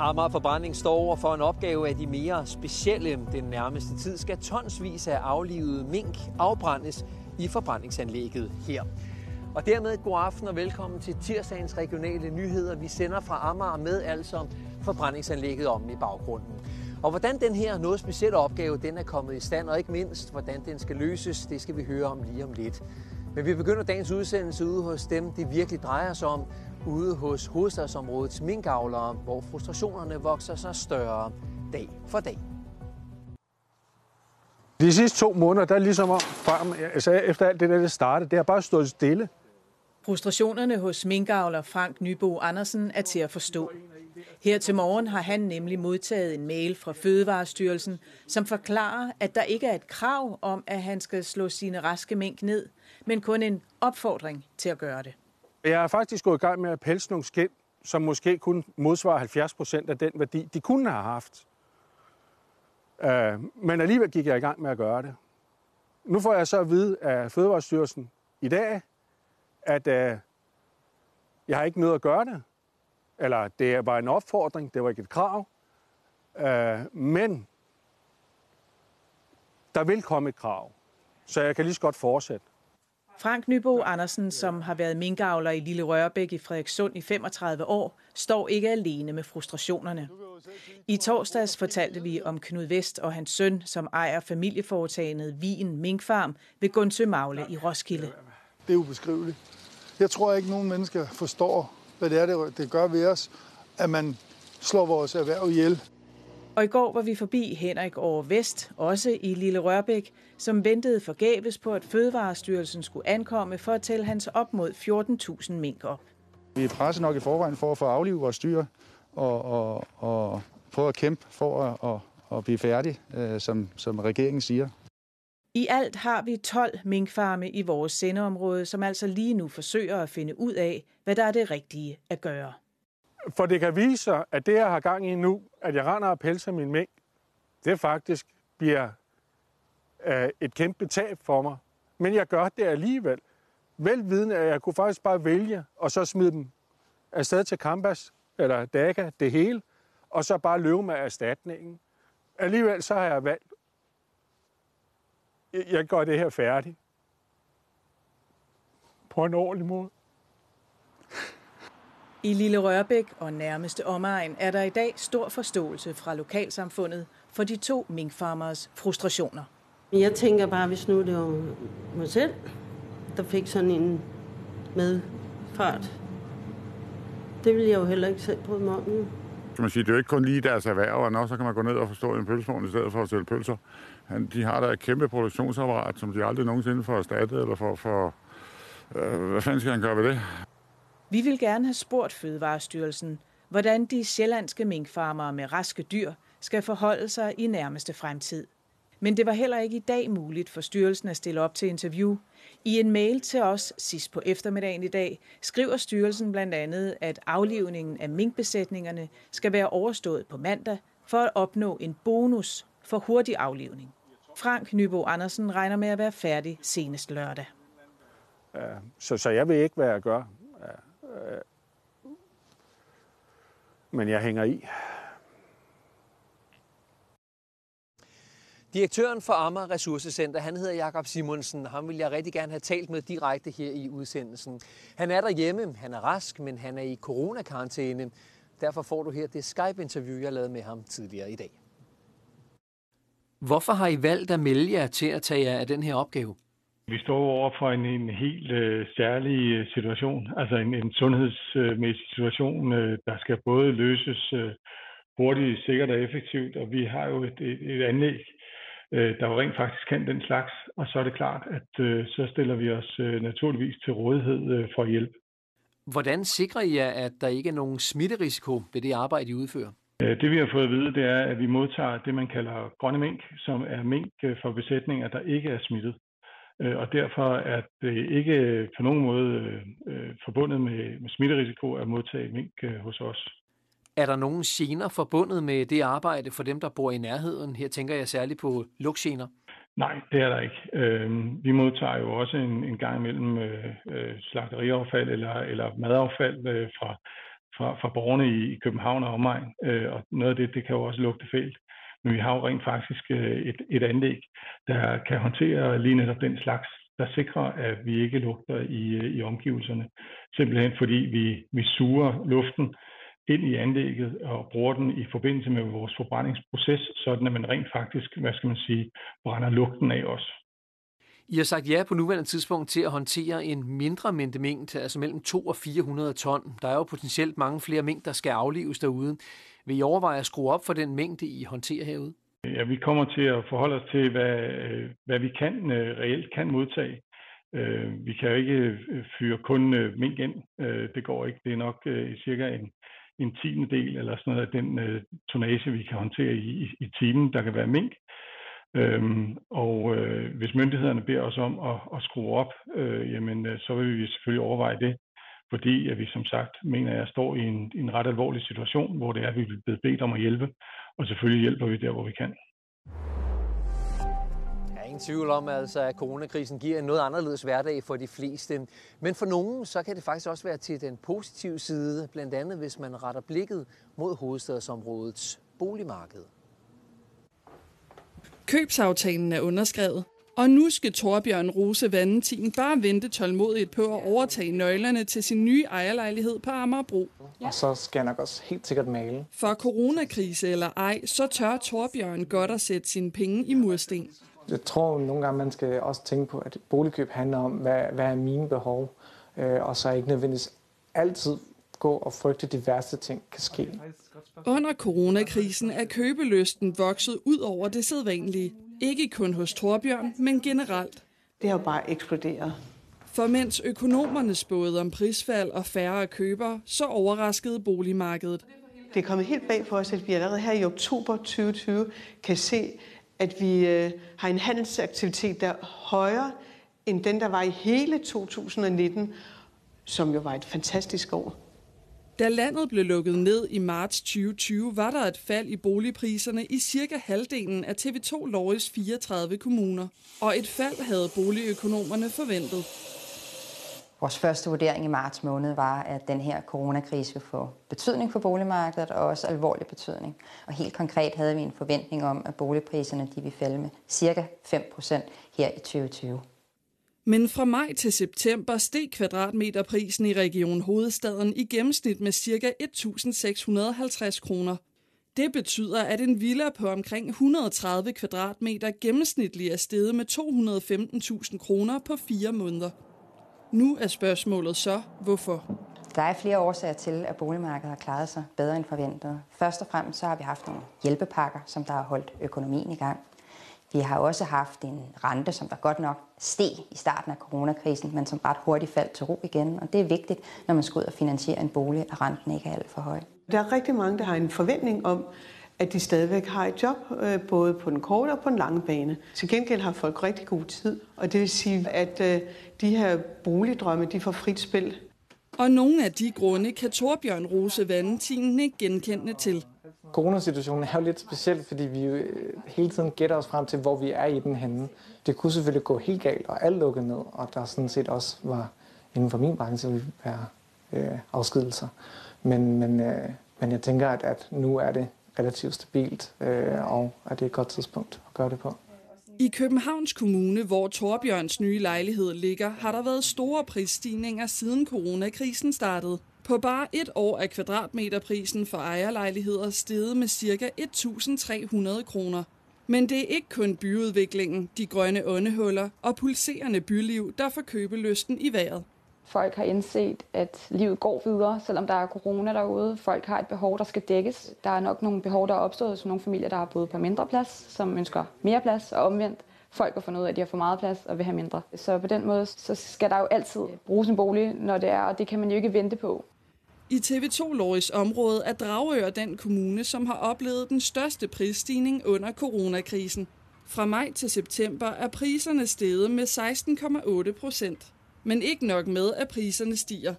Amager Forbrænding står over for en opgave af de mere specielle. Den nærmeste tid skal tonsvis af aflivet mink afbrændes i forbrændingsanlægget her. Og dermed god aften og velkommen til tirsdagens regionale nyheder. Vi sender fra Amager med altså forbrændingsanlægget om i baggrunden. Og hvordan den her noget specielle opgave den er kommet i stand, og ikke mindst hvordan den skal løses, det skal vi høre om lige om lidt. Men vi begynder dagens udsendelse ude hos dem, det virkelig drejer sig om, ude hos hovedstadsområdets minkavlere, hvor frustrationerne vokser sig større dag for dag. De sidste to måneder, der er ligesom om, frem, altså efter alt det der, det startede, det har bare stået stille. Frustrationerne hos minkavler Frank Nybo Andersen er til at forstå. Her til morgen har han nemlig modtaget en mail fra Fødevarestyrelsen, som forklarer, at der ikke er et krav om, at han skal slå sine raske mink ned, men kun en opfordring til at gøre det. Jeg er faktisk gået i gang med at pelse nogle skind, som måske kun modsvarer 70 procent af den værdi, de kunne have haft. Øh, men alligevel gik jeg i gang med at gøre det. Nu får jeg så at vide af Fødevarestyrelsen i dag, at øh, jeg har ikke noget at gøre det. Eller det er bare en opfordring, det var ikke et krav. Uh, men der vil komme et krav, så jeg kan lige så godt fortsætte. Frank Nybo Andersen, som har været minkavler i Lille Rørbæk i Frederikssund i 35 år, står ikke alene med frustrationerne. I torsdags fortalte vi om Knud Vest og hans søn, som ejer familieforetagendet Vien Minkfarm ved Gunsø Magle i Roskilde. Det er ubeskriveligt. Jeg tror ikke, nogen mennesker forstår, hvad det er, det gør ved os, at man slår vores erhverv ihjel. Og i går var vi forbi Henrik over Vest, også i Lille Rørbæk, som ventede forgæves på, at Fødevarestyrelsen skulle ankomme for at tælle hans op mod 14.000 mink op. Vi er presset nok i forvejen for at få aflivet vores dyr og, og, og prøve at kæmpe for at, at, at blive færdig, øh, som, som regeringen siger. I alt har vi 12 minkfarme i vores sendeområde, som altså lige nu forsøger at finde ud af, hvad der er det rigtige at gøre. For det kan vise sig, at det, jeg har gang i nu, at jeg render og pelser min mink, det faktisk bliver øh, et kæmpe tab for mig. Men jeg gør det alligevel. Velvidende, at jeg kunne faktisk bare vælge, og så smide dem afsted til Kampas, eller Daga, det hele, og så bare løbe med erstatningen. Alligevel så har jeg valgt, jeg gør det her færdigt. På en ordentlig måde. I Lille Rørbæk og nærmeste omegn er der i dag stor forståelse fra lokalsamfundet for de to minkfarmers frustrationer. Jeg tænker bare, hvis nu det var mig selv, der fik sådan en medfart. Det ville jeg jo heller ikke selv bryde mig om. Jo. Kan man sige, det er jo ikke kun lige deres erhverv, og når så kan man gå ned og forstå en pølsevogn i stedet for at sælge pølser. Han, De har da et kæmpe produktionsapparat, som de aldrig nogensinde får erstattet, eller for, for øh, hvad fanden skal han gøre ved det? Vi vil gerne have spurgt Fødevarestyrelsen, hvordan de sjællandske minkfarmere med raske dyr skal forholde sig i nærmeste fremtid. Men det var heller ikke i dag muligt for styrelsen at stille op til interview. I en mail til os sidst på eftermiddagen i dag skriver styrelsen blandt andet, at aflivningen af minkbesætningerne skal være overstået på mandag for at opnå en bonus for hurtig aflivning. Frank Nybo Andersen regner med at være færdig senest lørdag. Så, så jeg ved ikke, hvad jeg gør. Øh. Men jeg hænger i. Direktøren for Amager Ressourcecenter, han hedder Jakob Simonsen. Han vil jeg rigtig gerne have talt med direkte her i udsendelsen. Han er derhjemme, han er rask, men han er i coronakarantæne. Derfor får du her det Skype-interview, jeg lavede med ham tidligere i dag. Hvorfor har I valgt at melde jer til at tage jer af den her opgave? Vi står over for en, en helt øh, særlig øh, situation, altså en, en sundhedsmæssig situation, øh, der skal både løses øh, hurtigt, sikkert og effektivt, og vi har jo et, et, et anlæg, øh, der jo rent faktisk kan den slags, og så er det klart, at øh, så stiller vi os øh, naturligvis til rådighed øh, for hjælp. Hvordan sikrer I jer, at der ikke er nogen smitterisiko ved det arbejde, I udfører? Øh, Det vi har fået at vide, det er, at vi modtager det, man kalder grønne mink, som er mink øh, for besætninger, der ikke er smittet. Øh, Og derfor er det ikke på nogen måde forbundet med, smitterisiko at modtage mink hos os. Er der nogen gener forbundet med det arbejde for dem, der bor i nærheden? Her tænker jeg særligt på lugtgener. Nej, det er der ikke. Øh, vi modtager jo også en, en gang imellem øh, øh, slagteriaffald eller, eller madaffald øh, fra, fra, fra borgerne i, i København og omegn, øh, og noget af det, det kan jo også lugte fælt. Men vi har jo rent faktisk øh, et, et anlæg, der kan håndtere lige netop den slags, der sikrer, at vi ikke lugter i, øh, i omgivelserne. Simpelthen fordi vi, vi suger luften ind i anlægget og bruger den i forbindelse med vores forbrændingsproces, sådan at man rent faktisk, hvad skal man sige, brænder lugten af os. I har sagt ja på nuværende tidspunkt til at håndtere en mindre mængde mængde, altså mellem 2 og 400 ton. Der er jo potentielt mange flere mængder, der skal aflives derude. Vil I overveje at skrue op for den mængde, I håndterer herude? Ja, vi kommer til at forholde os til, hvad, hvad vi kan øh, reelt kan modtage. Øh, vi kan jo ikke øh, fyre kun mink ind. Det går ikke. Det er nok cirka en, en tiende del eller sådan noget af den øh, tonage, vi kan håndtere i, i, i timen, der kan være mink. Øhm, og øh, hvis myndighederne beder os om at, at skrue op, øh, jamen øh, så vil vi selvfølgelig overveje det, fordi at vi som sagt mener, at jeg står i en, en ret alvorlig situation, hvor det er, at vi vil bedt om at hjælpe, og selvfølgelig hjælper vi der, hvor vi kan. Ingen tvivl om, altså, at coronakrisen giver en noget anderledes hverdag for de fleste. Men for nogen, så kan det faktisk også være til den positive side, blandt andet hvis man retter blikket mod hovedstadsområdets boligmarked. Købsaftalen er underskrevet, og nu skal Torbjørn Rose Valentin bare vente tålmodigt på at overtage nøglerne til sin nye ejerlejlighed på Amagerbro. Ja. Og så skal jeg nok også helt sikkert male. For coronakrise eller ej, så tør Torbjørn godt at sætte sine penge i mursten. Jeg tror nogle gange, man skal også tænke på, at boligkøb handler om, hvad, hvad er mine behov, øh, og så ikke nødvendigvis altid gå og frygte, at de værste ting kan ske. Under coronakrisen er købelysten vokset ud over det sædvanlige. Ikke kun hos Torbjørn, men generelt. Det har jo bare eksploderet. For mens økonomerne spåede om prisfald og færre købere, så overraskede boligmarkedet. Det er kommet helt bag for os, at vi allerede her i oktober 2020 kan se, at vi øh, har en handelsaktivitet, der er højere end den, der var i hele 2019, som jo var et fantastisk år. Da landet blev lukket ned i marts 2020, var der et fald i boligpriserne i cirka halvdelen af TV2 Lorges 34 kommuner. Og et fald havde boligøkonomerne forventet. Vores første vurdering i marts måned var, at den her coronakrise vil få betydning for boligmarkedet og også alvorlig betydning. Og helt konkret havde vi en forventning om, at boligpriserne de ville falde med cirka 5% her i 2020. Men fra maj til september steg kvadratmeterprisen i Region Hovedstaden i gennemsnit med ca. 1.650 kroner. Det betyder, at en villa på omkring 130 kvadratmeter gennemsnitligt er steget med 215.000 kroner på fire måneder. Nu er spørgsmålet så, hvorfor? Der er flere årsager til, at boligmarkedet har klaret sig bedre end forventet. Først og fremmest så har vi haft nogle hjælpepakker, som der har holdt økonomien i gang. Vi har også haft en rente, som der godt nok steg i starten af coronakrisen, men som ret hurtigt faldt til ro igen. Og det er vigtigt, når man skal ud og finansiere en bolig, at renten ikke er alt for høj. Der er rigtig mange, der har en forventning om, at de stadigvæk har et job, øh, både på den korte og på den lange bane. Til gengæld har folk rigtig god tid, og det vil sige, at øh, de her boligdrømme, de får frit spil. Og nogle af de grunde kan Torbjørn Rose Valentin ikke genkende til. Coronasituationen er jo lidt speciel, fordi vi jo øh, hele tiden gætter os frem til, hvor vi er i den henne. Det kunne selvfølgelig gå helt galt, og alt lukket ned, og der sådan set også var inden for min branche ville være øh, afskedelser. Men, men, øh, men jeg tænker, at, at nu er det relativt stabilt, øh, og at det er et godt tidspunkt at gøre det på. I Københavns Kommune, hvor Torbjørns nye lejlighed ligger, har der været store prisstigninger siden coronakrisen startede. På bare et år er kvadratmeterprisen for ejerlejligheder steget med ca. 1.300 kroner. Men det er ikke kun byudviklingen, de grønne åndehuller og pulserende byliv, der får købelysten i vejret. Folk har indset, at livet går videre, selvom der er corona derude. Folk har et behov, der skal dækkes. Der er nok nogle behov, der er opstået hos nogle familier, der har boet på mindre plads, som ønsker mere plads, og omvendt folk har fundet ud af, at de har for meget plads og vil have mindre. Så på den måde, så skal der jo altid bruges en bolig, når det er, og det kan man jo ikke vente på. I TV2 Loris område er Dragør den kommune, som har oplevet den største prisstigning under coronakrisen. Fra maj til september er priserne steget med 16,8 procent. Men ikke nok med, at priserne stiger.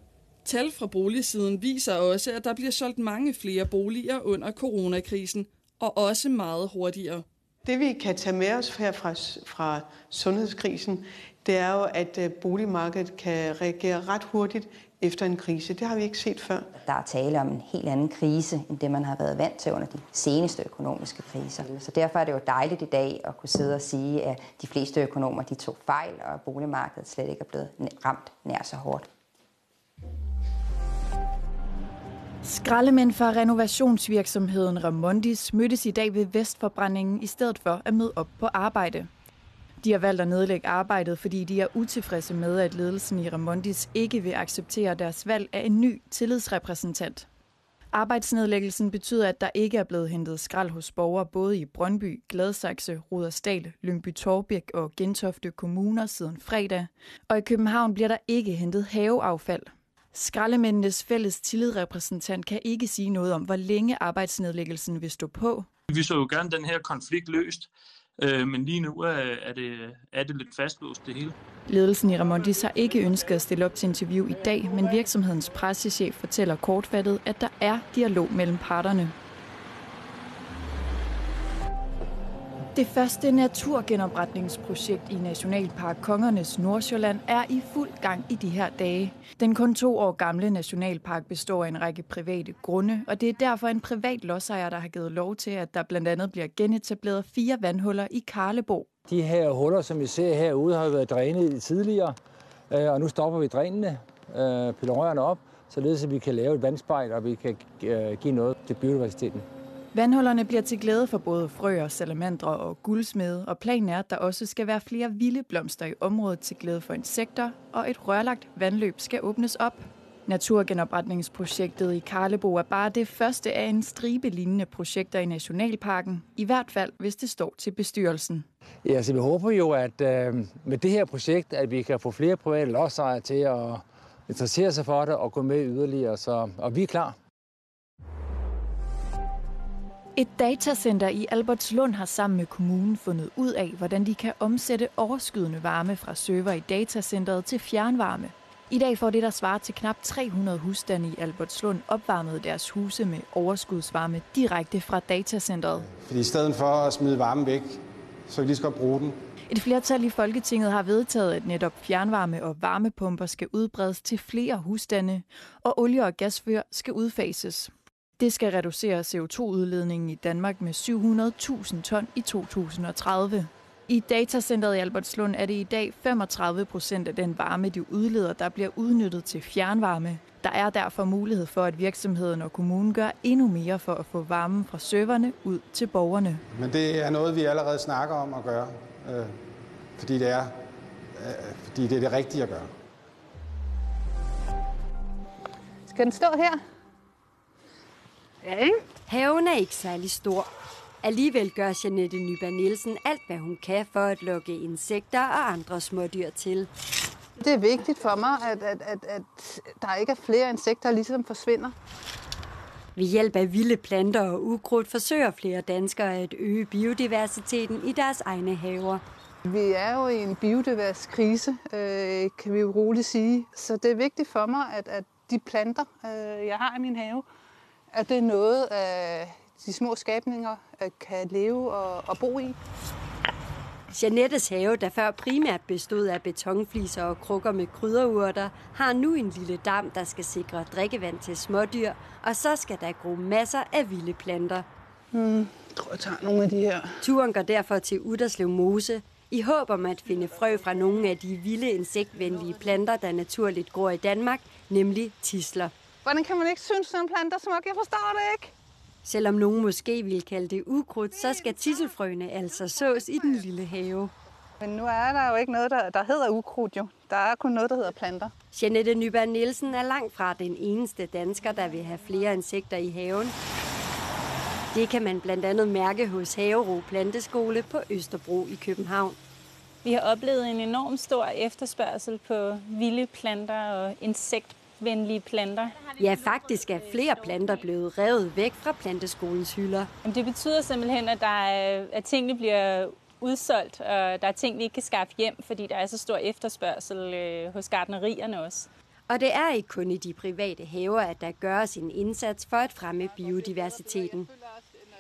Tal fra boligsiden viser også, at der bliver solgt mange flere boliger under coronakrisen, og også meget hurtigere. Det vi kan tage med os her fra, fra sundhedskrisen, det er jo, at øh, boligmarkedet kan reagere ret hurtigt efter en krise. Det har vi ikke set før. Der er tale om en helt anden krise, end det man har været vant til under de seneste økonomiske kriser. Så derfor er det jo dejligt i dag at kunne sidde og sige, at de fleste økonomer de tog fejl, og boligmarkedet slet ikke er blevet ramt nær så hårdt. Skraldemænd fra renovationsvirksomheden Ramondis mødtes i dag ved Vestforbrændingen i stedet for at møde op på arbejde. De har valgt at nedlægge arbejdet, fordi de er utilfredse med, at ledelsen i Ramondis ikke vil acceptere deres valg af en ny tillidsrepræsentant. Arbejdsnedlæggelsen betyder, at der ikke er blevet hentet skrald hos borgere både i Brøndby, Gladsaxe, Rudersdal, Lyngby Torbæk og Gentofte kommuner siden fredag. Og i København bliver der ikke hentet haveaffald. Skraldemændenes fælles tillidsrepræsentant kan ikke sige noget om, hvor længe arbejdsnedlæggelsen vil stå på. Vi så jo gerne den her konflikt løst, Øh, men lige nu er, er, det, er det lidt fastlåst det hele. Ledelsen i Ramondis har ikke ønsket at stille op til interview i dag, men virksomhedens pressechef fortæller kortfattet, at der er dialog mellem parterne. Det første naturgenopretningsprojekt i Nationalpark Kongernes Nordsjælland er i fuld gang i de her dage. Den kun to år gamle nationalpark består af en række private grunde, og det er derfor en privat lodsejer, der har givet lov til, at der blandt andet bliver genetableret fire vandhuller i Karlebo. De her huller, som vi ser herude, har været drænet tidligere, øh, og nu stopper vi drænene, øh, piller rørene op, således at vi kan lave et vandspejl, og vi kan øh, give noget til biodiversiteten. Vandhullerne bliver til glæde for både frøer, salamandre og guldsmede, og planen er, at der også skal være flere vilde blomster i området til glæde for insekter, og et rørlagt vandløb skal åbnes op. Naturgenopretningsprojektet i Karlebo er bare det første af en stribe lignende projekter i Nationalparken, i hvert fald hvis det står til bestyrelsen. Ja, så vi håber jo, at øh, med det her projekt, at vi kan få flere private lodsejere til at interessere sig for det og gå med yderligere, så, og vi er klar. Et datacenter i Albertslund har sammen med kommunen fundet ud af, hvordan de kan omsætte overskydende varme fra server i datacenteret til fjernvarme. I dag får det, der svarer til knap 300 husstande i Albertslund, opvarmet deres huse med overskudsvarme direkte fra datacenteret. Fordi i stedet for at smide varmen væk, så kan vi lige så godt bruge den. Et flertal i Folketinget har vedtaget, at netop fjernvarme og varmepumper skal udbredes til flere husstande, og olie- og gasfyr skal udfases. Det skal reducere CO2-udledningen i Danmark med 700.000 ton i 2030. I datacenteret i Albertslund er det i dag 35 procent af den varme, de udleder, der bliver udnyttet til fjernvarme. Der er derfor mulighed for, at virksomheden og kommunen gør endnu mere for at få varmen fra serverne ud til borgerne. Men det er noget, vi allerede snakker om at gøre, øh, fordi, det er, øh, fordi det er det rigtige at gøre. Skal den stå her? Ja, ikke? Haven er ikke særlig stor. Alligevel gør Janette Nyberg Nielsen alt, hvad hun kan for at lukke insekter og andre smådyr til. Det er vigtigt for mig, at, at, at, at der ikke er flere insekter, der ligesom forsvinder. Ved hjælp af vilde planter og ukrudt forsøger flere danskere at øge biodiversiteten i deres egne haver. Vi er jo i en biodivers krise, øh, kan vi jo roligt sige. Så det er vigtigt for mig, at, at de planter, øh, jeg har i min have, at det er noget, øh, de små skabninger øh, kan leve og, og bo i. Janettes have, der før primært bestod af betonfliser og krukker med krydderurter, har nu en lille dam, der skal sikre drikkevand til smådyr, og så skal der gro masser af vilde planter. Hmm, jeg tror, jeg tager nogle af de her. Turen går derfor til Uderslev Mose, i håb om at finde frø fra nogle af de vilde insektvenlige planter, der naturligt gror i Danmark, nemlig tisler. Hvordan kan man ikke synes, sådan en plante er smuk? Jeg forstår det ikke. Selvom nogen måske vil kalde det ukrudt, så skal tisselfrøene altså sås i den lille have. Men nu er der jo ikke noget, der, der hedder ukrudt jo. Der er kun noget, der hedder planter. Janette Nyberg Nielsen er langt fra den eneste dansker, der vil have flere insekter i haven. Det kan man blandt andet mærke hos Havero Planteskole på Østerbro i København. Vi har oplevet en enorm stor efterspørgsel på vilde planter og insekt venlige planter. Ja, faktisk er flere planter blevet revet væk fra planteskolens hylder. Det betyder simpelthen, at, der er, at tingene bliver udsolgt, og der er ting, vi ikke kan skaffe hjem, fordi der er så stor efterspørgsel øh, hos gardnerierne også. Og det er ikke kun i de private haver, at der gøres en indsats for at fremme biodiversiteten.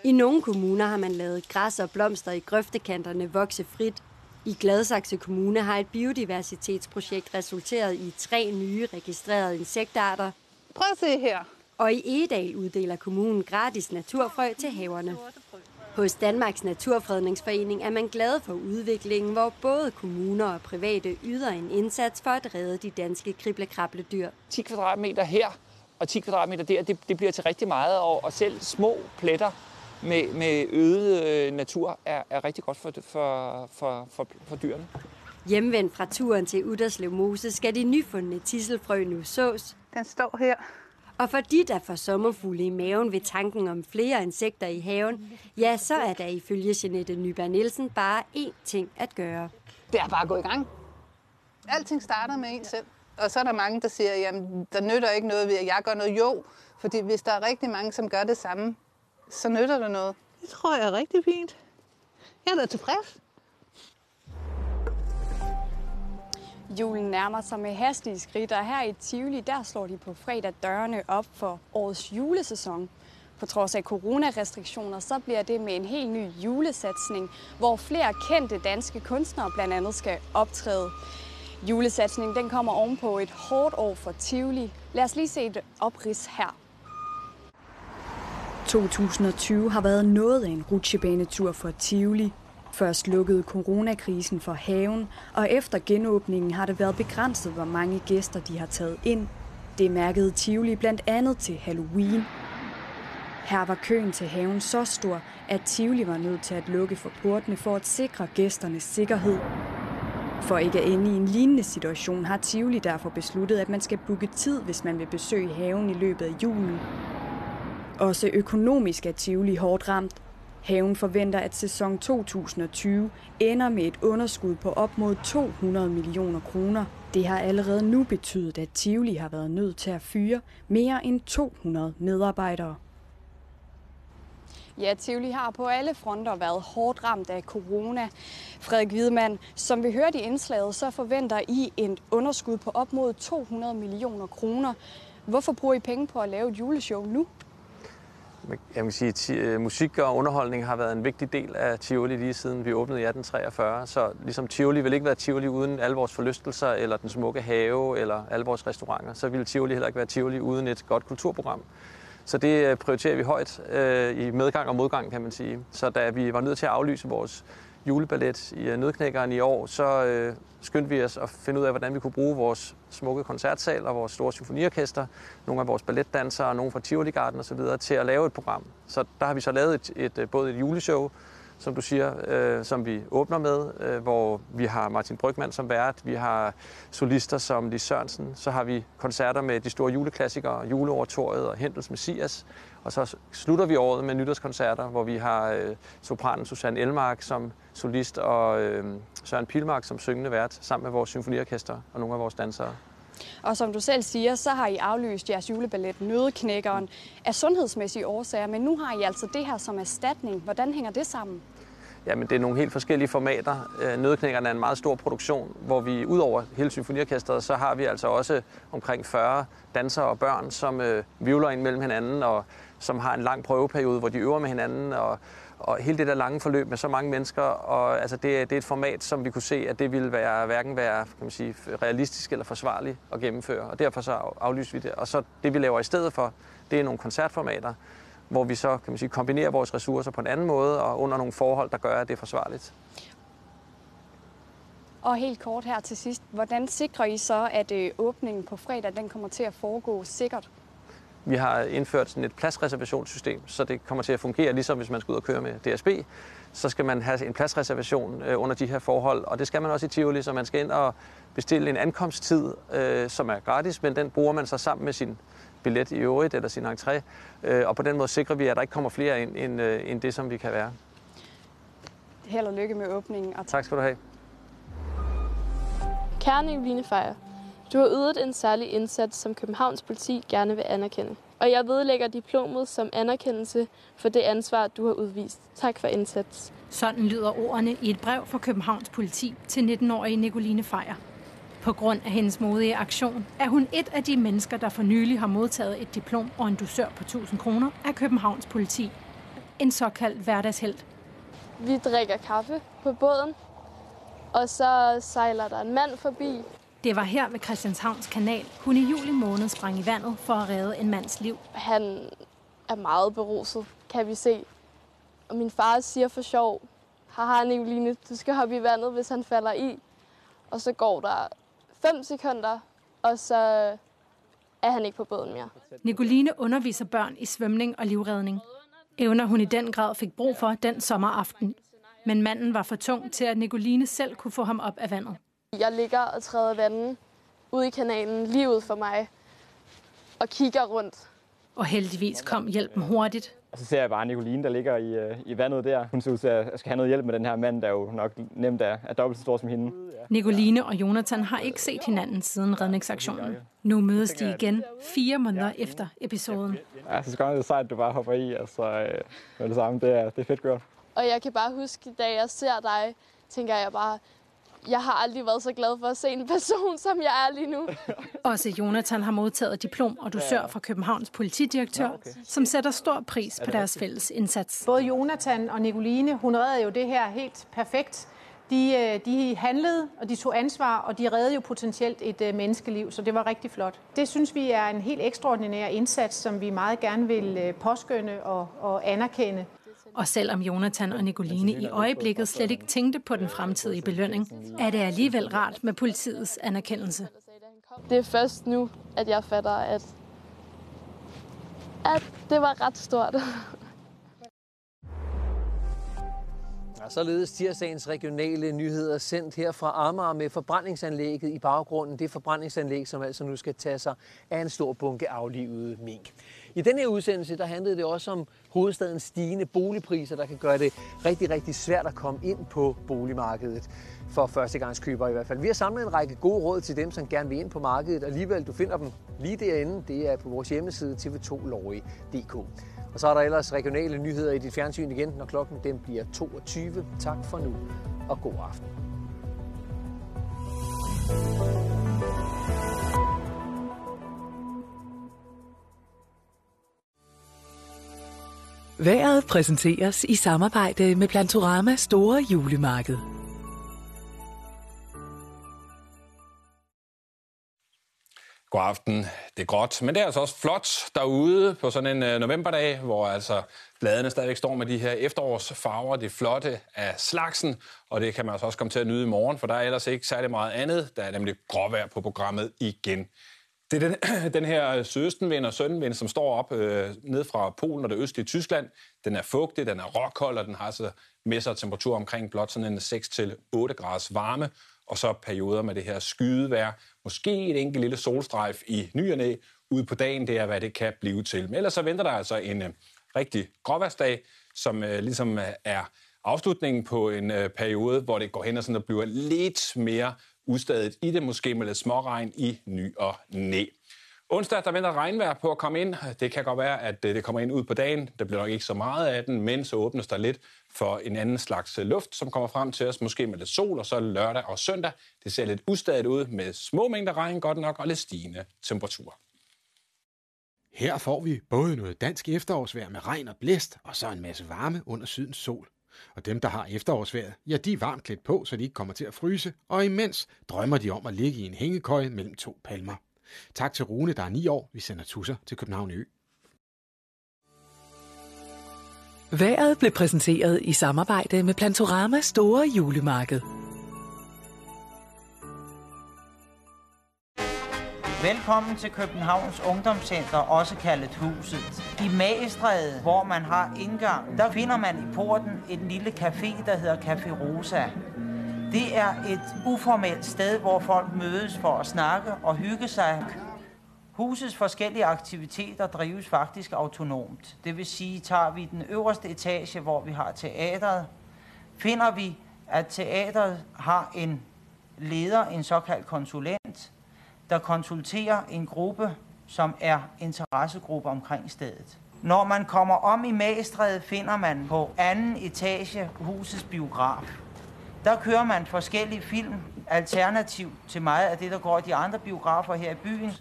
I nogle kommuner har man lavet græs og blomster i grøftekanterne vokse frit. I Gladsaxe Kommune har et biodiversitetsprojekt resulteret i tre nye registrerede insektarter. Prøv at se her. Og i Egedal uddeler kommunen gratis naturfrø til haverne. Hos Danmarks Naturfredningsforening er man glad for udviklingen, hvor både kommuner og private yder en indsats for at redde de danske kriblekrabledyr. 10 kvadratmeter her og 10 kvadratmeter der, det, det bliver til rigtig meget, og, og selv små pletter med, med øget øh, natur er, er rigtig godt for, for, for, for, for dyrene. Hjemvendt fra turen til Udderslev Mose skal de nyfundne tisselfrø nu sås. Den står her. Og for de, der får sommerfugle i maven ved tanken om flere insekter i haven, ja, så er der ifølge Jeanette Nyberg Nielsen bare én ting at gøre. Det er bare at gå i gang. Alting starter med en selv. Og så er der mange, der siger, jamen, der nytter ikke noget ved, at jeg gør noget. Jo, fordi hvis der er rigtig mange, som gør det samme, så nytter det noget. Det tror jeg er rigtig fint. Jeg er da tilfreds. Julen nærmer sig med hastige skridt, og her i Tivoli, der slår de på fredag dørene op for årets julesæson. På trods af coronarestriktioner, så bliver det med en helt ny julesatsning, hvor flere kendte danske kunstnere blandt andet skal optræde. Julesatsningen den kommer ovenpå et hårdt år for Tivoli. Lad os lige se et oprids her. 2020 har været noget af en rutsjebanetur for Tivoli. Først lukkede coronakrisen for haven, og efter genåbningen har det været begrænset, hvor mange gæster de har taget ind. Det mærkede Tivoli blandt andet til Halloween. Her var køen til haven så stor, at Tivoli var nødt til at lukke for portene for at sikre gæsternes sikkerhed. For ikke at ende i en lignende situation har Tivoli derfor besluttet, at man skal booke tid, hvis man vil besøge haven i løbet af julen. Også økonomisk er Tivoli hårdt ramt. Haven forventer, at sæson 2020 ender med et underskud på op mod 200 millioner kroner. Det har allerede nu betydet, at Tivoli har været nødt til at fyre mere end 200 medarbejdere. Ja, Tivoli har på alle fronter været hårdt ramt af corona. Frederik Hvidemann, som vi hørte i indslaget, så forventer I et underskud på op mod 200 millioner kroner. Hvorfor bruger I penge på at lave et juleshow nu? Jeg kan sige, at øh, musik og underholdning har været en vigtig del af Tivoli lige siden vi åbnede i 1843. Så ligesom Tivoli vil ikke være Tivoli uden alle vores forlystelser, eller den smukke have, eller alle vores restauranter, så ville Tivoli heller ikke være Tivoli uden et godt kulturprogram. Så det øh, prioriterer vi højt øh, i medgang og modgang, kan man sige. Så da vi var nødt til at aflyse vores juleballet i øh, Nødknækkeren i år, så øh, skyndte vi os at finde ud af, hvordan vi kunne bruge vores smukke koncertsal og vores store symfoniorkester, nogle af vores balletdansere, og nogle fra Tivoli Garden osv., til at lave et program. Så der har vi så lavet et, et, øh, både et juleshow, som du siger, øh, som vi åbner med, øh, hvor vi har Martin Brygman som vært, vi har solister som Lis Sørensen, så har vi koncerter med de store juleklassikere, Juleoratoriet og Hendels Messias, og så slutter vi året med nytårskoncerter, hvor vi har øh, sopranen Susanne Elmark som solist og øh, Søren Pilmark som syngende vært, sammen med vores symfoniorkester og nogle af vores dansere. Og som du selv siger, så har I aflyst jeres juleballet Nødeknækkeren af sundhedsmæssige årsager, men nu har I altså det her som erstatning. Hvordan hænger det sammen? Jamen, det er nogle helt forskellige formater. Øh, Nødeknækkerne er en meget stor produktion, hvor vi ud over hele symfoniorkestret, så har vi altså også omkring 40 dansere og børn, som øh, vivler ind mellem hinanden, og som har en lang prøveperiode, hvor de øver med hinanden, og, og hele det der lange forløb med så mange mennesker, og altså det, det er et format, som vi kunne se, at det ville være, hverken være kan man sige, realistisk eller forsvarligt at gennemføre, og derfor så aflyser vi det. Og så det, vi laver i stedet for, det er nogle koncertformater, hvor vi så kan man sige, kombinerer vores ressourcer på en anden måde, og under nogle forhold, der gør, at det er forsvarligt. Og helt kort her til sidst, hvordan sikrer I så, at øh, åbningen på fredag den kommer til at foregå sikkert? Vi har indført sådan et pladsreservationssystem, så det kommer til at fungere ligesom hvis man skal ud og køre med DSB. Så skal man have en pladsreservation øh, under de her forhold, og det skal man også i Tivoli, så man skal ind og bestille en ankomsttid, øh, som er gratis, men den bruger man så sammen med sin billet i øvrigt eller sin entré. Øh, og på den måde sikrer vi, at der ikke kommer flere ind, end, øh, end det, som vi kan være. Held og lykke med åbningen. Og tak skal du have. Nicoline Fejer, du har ydet en særlig indsats, som Københavns politi gerne vil anerkende. Og jeg vedlægger diplomet som anerkendelse for det ansvar, du har udvist. Tak for indsats. Sådan lyder ordene i et brev fra Københavns politi til 19-årige Nicoline Fejer. På grund af hendes modige aktion er hun et af de mennesker, der for nylig har modtaget et diplom og en dusør på 1000 kroner af Københavns politi. en såkaldt hverdagshelt. Vi drikker kaffe på båden, og så sejler der en mand forbi. Det var her ved Christianshavns kanal, hun i juli måned sprang i vandet for at redde en mands liv. Han er meget beruset, kan vi se. Og min far siger for sjov, haha Nicoline, du skal hoppe i vandet, hvis han falder i. Og så går der 5 sekunder, og så er han ikke på båden mere. Nicoline underviser børn i svømning og livredning. Evner hun i den grad fik brug for den sommeraften. Men manden var for tung til, at Nicoline selv kunne få ham op af vandet. Jeg ligger og træder vandet ud i kanalen lige ud for mig og kigger rundt. Og heldigvis kom hjælpen hurtigt. Og så ser jeg bare Nicoline, der ligger i, øh, i vandet der. Hun ser ud til at skal have noget hjælp med den her mand, der jo nok nemt er, er dobbelt så stor som hende. Nicoline og Jonathan har ikke set hinanden siden redningsaktionen. Nu mødes de igen fire måneder efter episoden. Ja, så skal det sejt, at du bare hopper i. Altså, øh, med det samme. Det er, det er fedt gjort. Og jeg kan bare huske, da jeg ser dig, tænker jeg bare, jeg har aldrig været så glad for at se en person, som jeg er lige nu. Også Jonathan har modtaget diplom og dusør fra Københavns politidirektør, som sætter stor pris på deres fælles indsats. Både Jonathan og Nicoline, hun reddede jo det her helt perfekt. De, øh, de handlede, og de tog ansvar, og de reddede jo potentielt et øh, menneskeliv, så det var rigtig flot. Det synes vi er en helt ekstraordinær indsats, som vi meget gerne vil øh, påskynde og, og anerkende. Og selvom Jonathan og Nicoline i øjeblikket slet ikke tænkte på den fremtidige belønning, er det alligevel rart med politiets anerkendelse. Det er først nu, at jeg fatter, at, at det var ret stort. Og således tirsdagens regionale nyheder sendt her fra Amager med forbrændingsanlægget i baggrunden. Det forbrændingsanlæg, som altså nu skal tage sig af en stor bunke aflivede mink. I den her udsendelse, der handlede det også om hovedstadens stigende boligpriser, der kan gøre det rigtig, rigtig svært at komme ind på boligmarkedet for førstegangskøbere i hvert fald. Vi har samlet en række gode råd til dem, som gerne vil ind på markedet. Alligevel, du finder dem lige derinde. Det er på vores hjemmeside tv2lorry.dk. Og så er der ellers regionale nyheder i dit fjernsyn igen, når klokken den bliver 22. Tak for nu, og god aften. Været præsenteres i samarbejde med Plantorama Store Julemarked. God aften. Det er gråt, men det er altså også flot derude på sådan en øh, novemberdag, hvor altså bladene stadigvæk står med de her efterårsfarver, det flotte af slagsen, og det kan man altså også komme til at nyde i morgen, for der er ellers ikke særlig meget andet. Der er nemlig gråvejr på programmet igen. Det er den, den her sydøstenvind og søndenvind, som står op øh, ned fra Polen og det østlige Tyskland. Den er fugtig, den er råkold, og den har så med sig temperatur omkring blot sådan en 6-8 graders varme og så perioder med det her skydevejr. Måske et enkelt lille solstrejf i ny og næ ude på dagen, det er, hvad det kan blive til. Men ellers så venter der altså en øh, rigtig gråværsdag, som øh, ligesom øh, er afslutningen på en øh, periode, hvor det går hen og, sådan, der bliver lidt mere ustadigt i det, måske med lidt småregn i ny og næ. Onsdag, der venter regnvejr på at komme ind. Det kan godt være, at øh, det kommer ind ud på dagen. Der bliver nok ikke så meget af den, men så åbnes der lidt for en anden slags øh, luft, som kommer frem til os, måske med lidt sol, og så lørdag og søndag. Det ser lidt ustadigt ud med små mængder regn godt nok, og lidt stigende temperaturer. Her får vi både noget dansk efterårsvejr med regn og blæst, og så en masse varme under sydens sol. Og dem, der har efterårsvejret, ja, de er varmt klædt på, så de ikke kommer til at fryse, og imens drømmer de om at ligge i en hængekøje mellem to palmer. Tak til Rune, der er 9 år. Vi sender tusser til København Ø. Været blev præsenteret i samarbejde med Plantorama Store Julemarked. Velkommen til Københavns Ungdomscenter, også kaldet Huset. I Magestræde, hvor man har indgang, der finder man i porten en lille café, der hedder Café Rosa. Det er et uformelt sted, hvor folk mødes for at snakke og hygge sig. Husets forskellige aktiviteter drives faktisk autonomt. Det vil sige, tager vi den øverste etage, hvor vi har teatret, finder vi, at teatret har en leder, en såkaldt konsulent, der konsulterer en gruppe, som er interessegruppe omkring stedet. Når man kommer om i Magstræde, finder man på anden etage husets biograf. Der kører man forskellige film, alternativ til meget af det, der går i de andre biografer her i byen.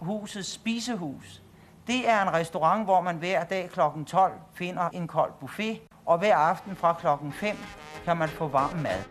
Husets spisehus. Det er en restaurant, hvor man hver dag kl. 12 finder en kold buffet, og hver aften fra kl. 5 kan man få varm mad.